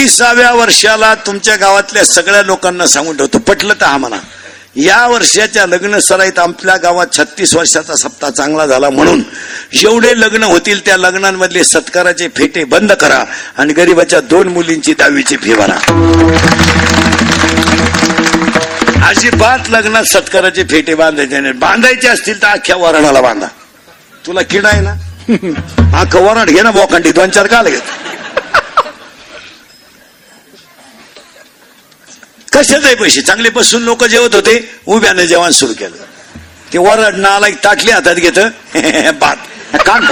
छत्तीसाव्या वर्षाला तुमच्या गावातल्या सगळ्या लोकांना सांगून ठेवतो पटलं तर हा म्हणा. या वर्षाच्या लग्न सराईत आपल्या गावात छत्तीस वर्षाचा सप्ताह चांगला झाला म्हणून जेवढे लग्न होतील त्या लग्नांमधले सत्काराचे फेटे बंद करा आणि गरीबाच्या दोन मुलींची दहावीची फी भरा. अजिबात लग्नात सत्काराचे फेटे बांधायचे नाही. बांधायचे असतील तर अख्ख्या वराडाला बांधा. तुला किडा आहे ना? अख्खं वराड घे ना बोकांडी दोन चार काल घेत. कशाचे आहे पैसे? चांगले बसून लोक जेवत होते उभ्यानं जेवण सुरू केलं. ते वरड नाला एक ताटली हातात घेत भात काम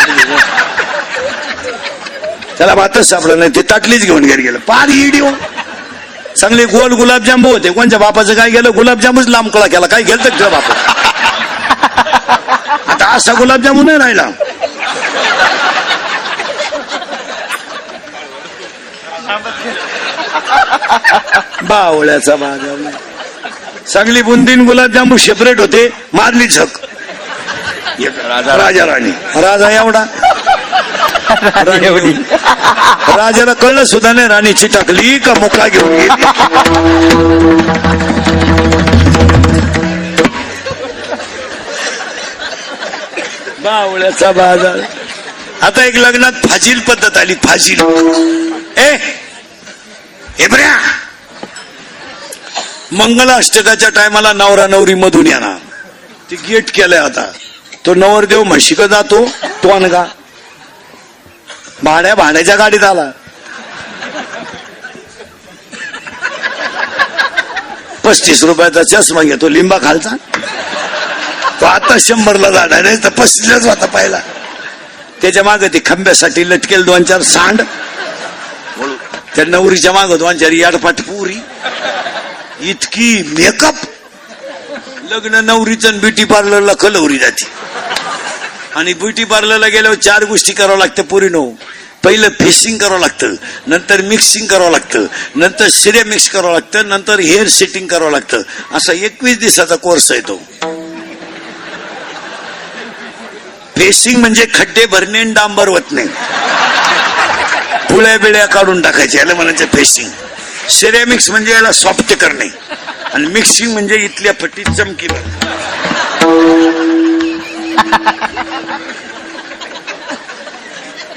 त्याला भातच सापडलं नाही ते ताटलीच घेऊन घरी गेलं. पार इडिओ हो. चांगले गोल गुलाबजांबू होते. कोणच्या बापाचं काय गेलं? गुलाबजामूच लांबकळा केला. काय गेलं तर बापा आता असा गुलाबजामू नाही राहिला. बावळ्याचा बाजार चांगली बुंदीन गुलाबजामू सेपरेट होते. मारली झक. राजा राजा राणी. राजा एवढा. राजाला कळलं सुद्धा नाही राणीची टाकली का मुका घेऊन बावळ्याचा बाजार. आता एक लग्नात फाजील पद्धत आली फाजील. ए हेबऱ्या मंगल अष्टकाच्या टायमाला नवरा नवरी मधून येणार. ते गेट केलंय आता. तो नवरदेव म्हशीक जातो तो अनगा भाड्या भाड्याच्या गाडीत आला. पस्तीस रुपयाचा चष्मा घेतो लिंबा खालचा. तो आता शंभरला झाला नाही तर पस्तीसलाच होता पहिला. त्याच्यामागे ती खंब्यासाठी लटकेल दोन चार सांड. त्या नवरीच्या माग दोनच्या चार याडपाट पुरी. इतकी मेकअप लग्न नवरीचं ब्युटी पार्लरला कलवरी जाते. आणि ब्युटी पार्लरला गेल्यावर चार गोष्टी करावं लागतं पुरी नऊ. पहिलं फेसिंग करावं लागतं नंतर मिक्सिंग करावं लागतं नंतर सिरे मिक्स करावं लागतं नंतर हेअर सेटिंग करावं लागतं. असा एकवीस दिवसाचा कोर्स आहे तो. फेसिंग म्हणजे खड्डे भरणे डांबर वतणे. पुळ्या बिळ्या काढून टाकायचे. याला म्हणायचं फेसिंग सिरेमिक्स म्हणजे याला सॉफ्ट करणे. आणि मिक्सिंग म्हणजे इथल्या फटीत चमकी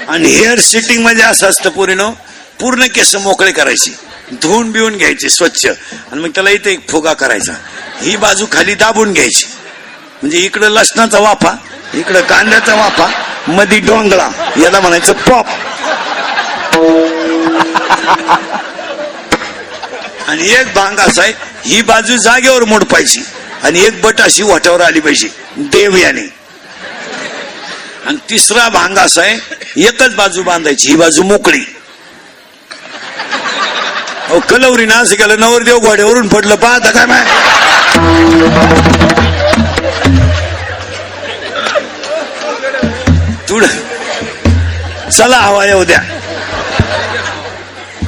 आणि हेअर सेटिंग म्हणजे असं असतं पुरीनो पूर्ण केस मोकळे करायची. धुवून बिवून घ्यायचे स्वच्छ. आणि मग त्याला इथे एक फुगा करायचा. ही बाजू खाली दाबून घ्यायची. म्हणजे इकडं लसणाचा वाफा इकडं कांद्याचा वाफा मधी डोंगळा याला म्हणायचं पॉप आणि एक भांग असा आहे ही बाजू जागेवर मोड पाहिजे आणि एक बट अशी वाट्यावर आली पाहिजे देव याने. आणि तिसरा भांग असा आहे एकच बाजू बांधायची ही बाजू मोकळी. अहो कलवरी ना असं केलं नवरदेव घोड्यावरून पडलं पाहता काय माय तुड. चला हवा येऊ द्या.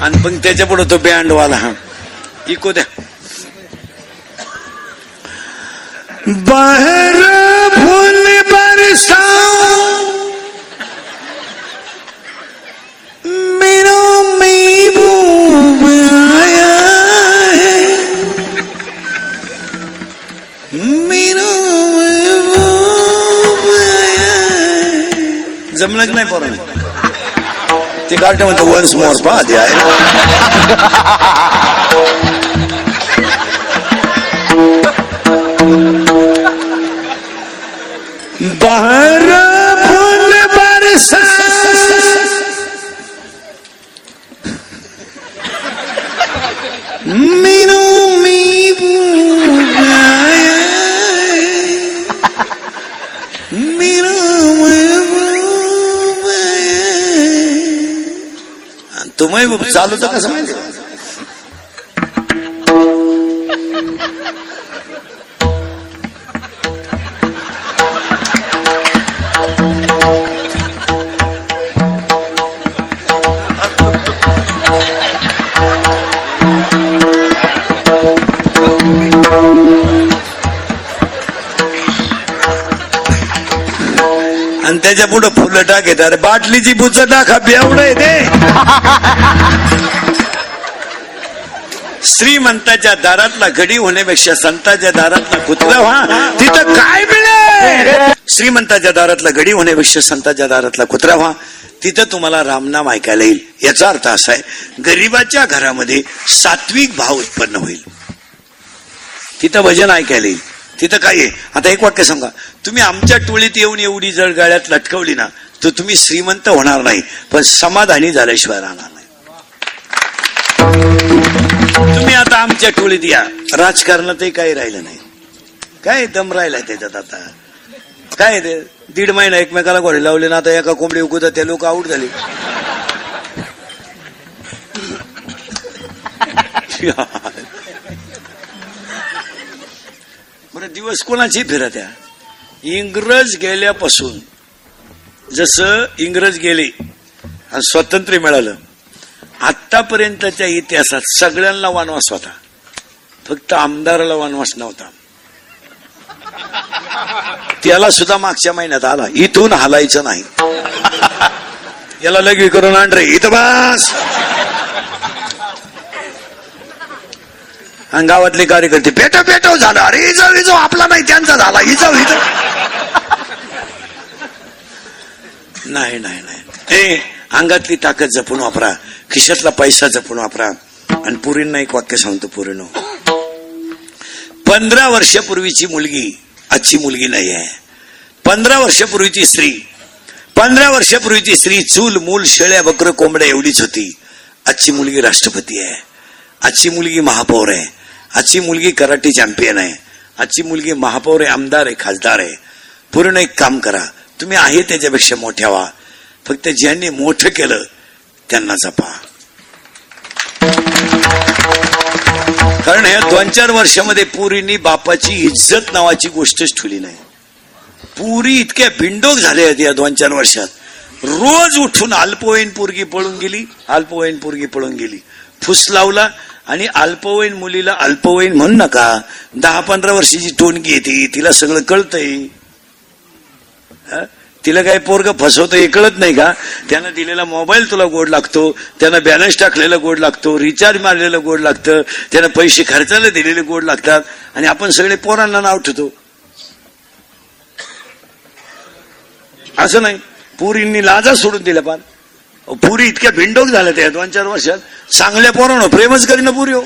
आणि मग त्याच्या पुढे तो बँडवाला. हा इको द्या. बाहेर फुल बरसा मेरा महबूब आया है. मेरा महबूब आया है. जमलं नाही पोरांनो. ते कार्ट म्हणतो वन्स मोर पहा ते आहे बाहर फूल बरसा मेरा है। तो महबूब चालू तर कसं माहिती त्याच्या पुढे फुलं टाकेत. अरे बाटलीची बुच टाका एवढं येते श्रीमंताच्या दारातला घडी होण्यापेक्षा संताच्या दारातला कुत्रा व्हा तिथं काय मिळेल? श्रीमंताच्या दारातला घडी होण्यापेक्षा संताच्या दारातला कुत्रा व्हा तिथं तुम्हाला रामनाम ऐकायला येईल. याचा अर्थ असा आहे गरीबाच्या घरामध्ये सात्विक भाव उत्पन्न होईल. तिथं भजन ऐकायला येईल. तिथं काय आहे? आता एक वाक्य सांगा. तुम्ही आमच्या टोळीत येऊन एवढी जर गाड्यात लटकवली ना तर तुम्ही श्रीमंत होणार नाही. पण समाधानी झाल्याशिवाय राहणार नाही. तुम्ही आता आमच्या टोळीत या. राजकारणातही काही राहिलं नाही. काय दम राहिलाय त्याच्यात आता? काय ते? दीड महिना एकमेकाला घोडे लावले ना आता एका कोंबडी उगवतात ते लोक आऊट झाले. दिवस कोणाची फिरत्या? इंग्रज गेल्यापासून जसं इंग्रज गेले आणि स्वातंत्र्य मिळालं आतापर्यंतच्या इतिहासात सगळ्यांना वनवास होता. फक्त आमदाराला वनवास नव्हता. त्याला सुद्धा मागच्या महिन्यात आला. इथून हलायचं नाही. याला लगी करून आण रे. इथं बस. आणि गावातले कार्यकर्ते पेटो पेटो झालं. अरे इजव इजव. आपला नाही त्यांचा झाला. इजव इजव. नाही नाही नाही. ए अंगातली ताकद जपून वापरा. खिशातला पैसा जपून वापरा. आणि पुरींना एक वाक्य सांगतो पुरीनो. पंधरा वर्षापूर्वीची मुलगी आजची मुलगी नाही आहे. पंधरा वर्षापूर्वीची स्त्री. पंधरा वर्षापूर्वीची स्त्री चूल मूल शेळ्या बकर कोंबड्या एवढीच होती. आजची मुलगी राष्ट्रपती आहे. आजची मुलगी महापौर आहे. आजची मुलगी कराटे चॅम्पियन आहे आजची मुलगी महापौर आहे आमदार आहे खासदार आहे पूर्ण एक काम करा तुम्ही आहे त्याच्यापेक्षा मोठ्या व्हा. फक्त ज्यांनी मोठं केलं त्यांना जपा. कारण ह्या दोन चार वर्षामध्ये पुरीनी बापाची इज्जत नावाची गोष्टच ठेवली नाही. पुरी इतक्या बिंडोक झाल्या आहेत या दोन चार वर्षात. रोज उठून अल्पवयीन पोरगी पळून गेली अल्पवयीन पोरगी पळून गेली. फुस लावला आणि अल्पवयीन मुलीला अल्पवयीन म्हणू नका. दहा पंधरा वर्षाची टोनगी येते तिला सगळं कळतंय. तिला काही पोरग फसवतं हे कळत नाही का? त्यानं दिलेला मोबाईल तुला गोड लागतो त्यानं बॅलन्स टाकलेला गोड लागतो रिचार्ज मारलेलं गोड लागतं त्यानं पैसे खर्चायला दिलेले गोड लागतात आणि आपण सगळे पोरांना नाव ठेवतो. असं नाही. पुरींनी लाजा सोडून दिल्या पार. पुरी इतक्या भिंडोक झाल्या त्या दोन चार वर्षात. चांगल्या पोरानं प्रेमच करीन पुरी हो.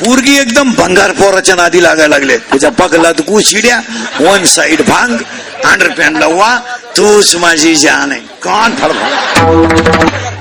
पोरगी एकदम भंगार पोराच्या नादी लागायला लागले. तुझ्या पगला तू शिड्या वन साइड भांग अंडरपॅन्टला वा तूच माझी जान आहे. कान फडफड.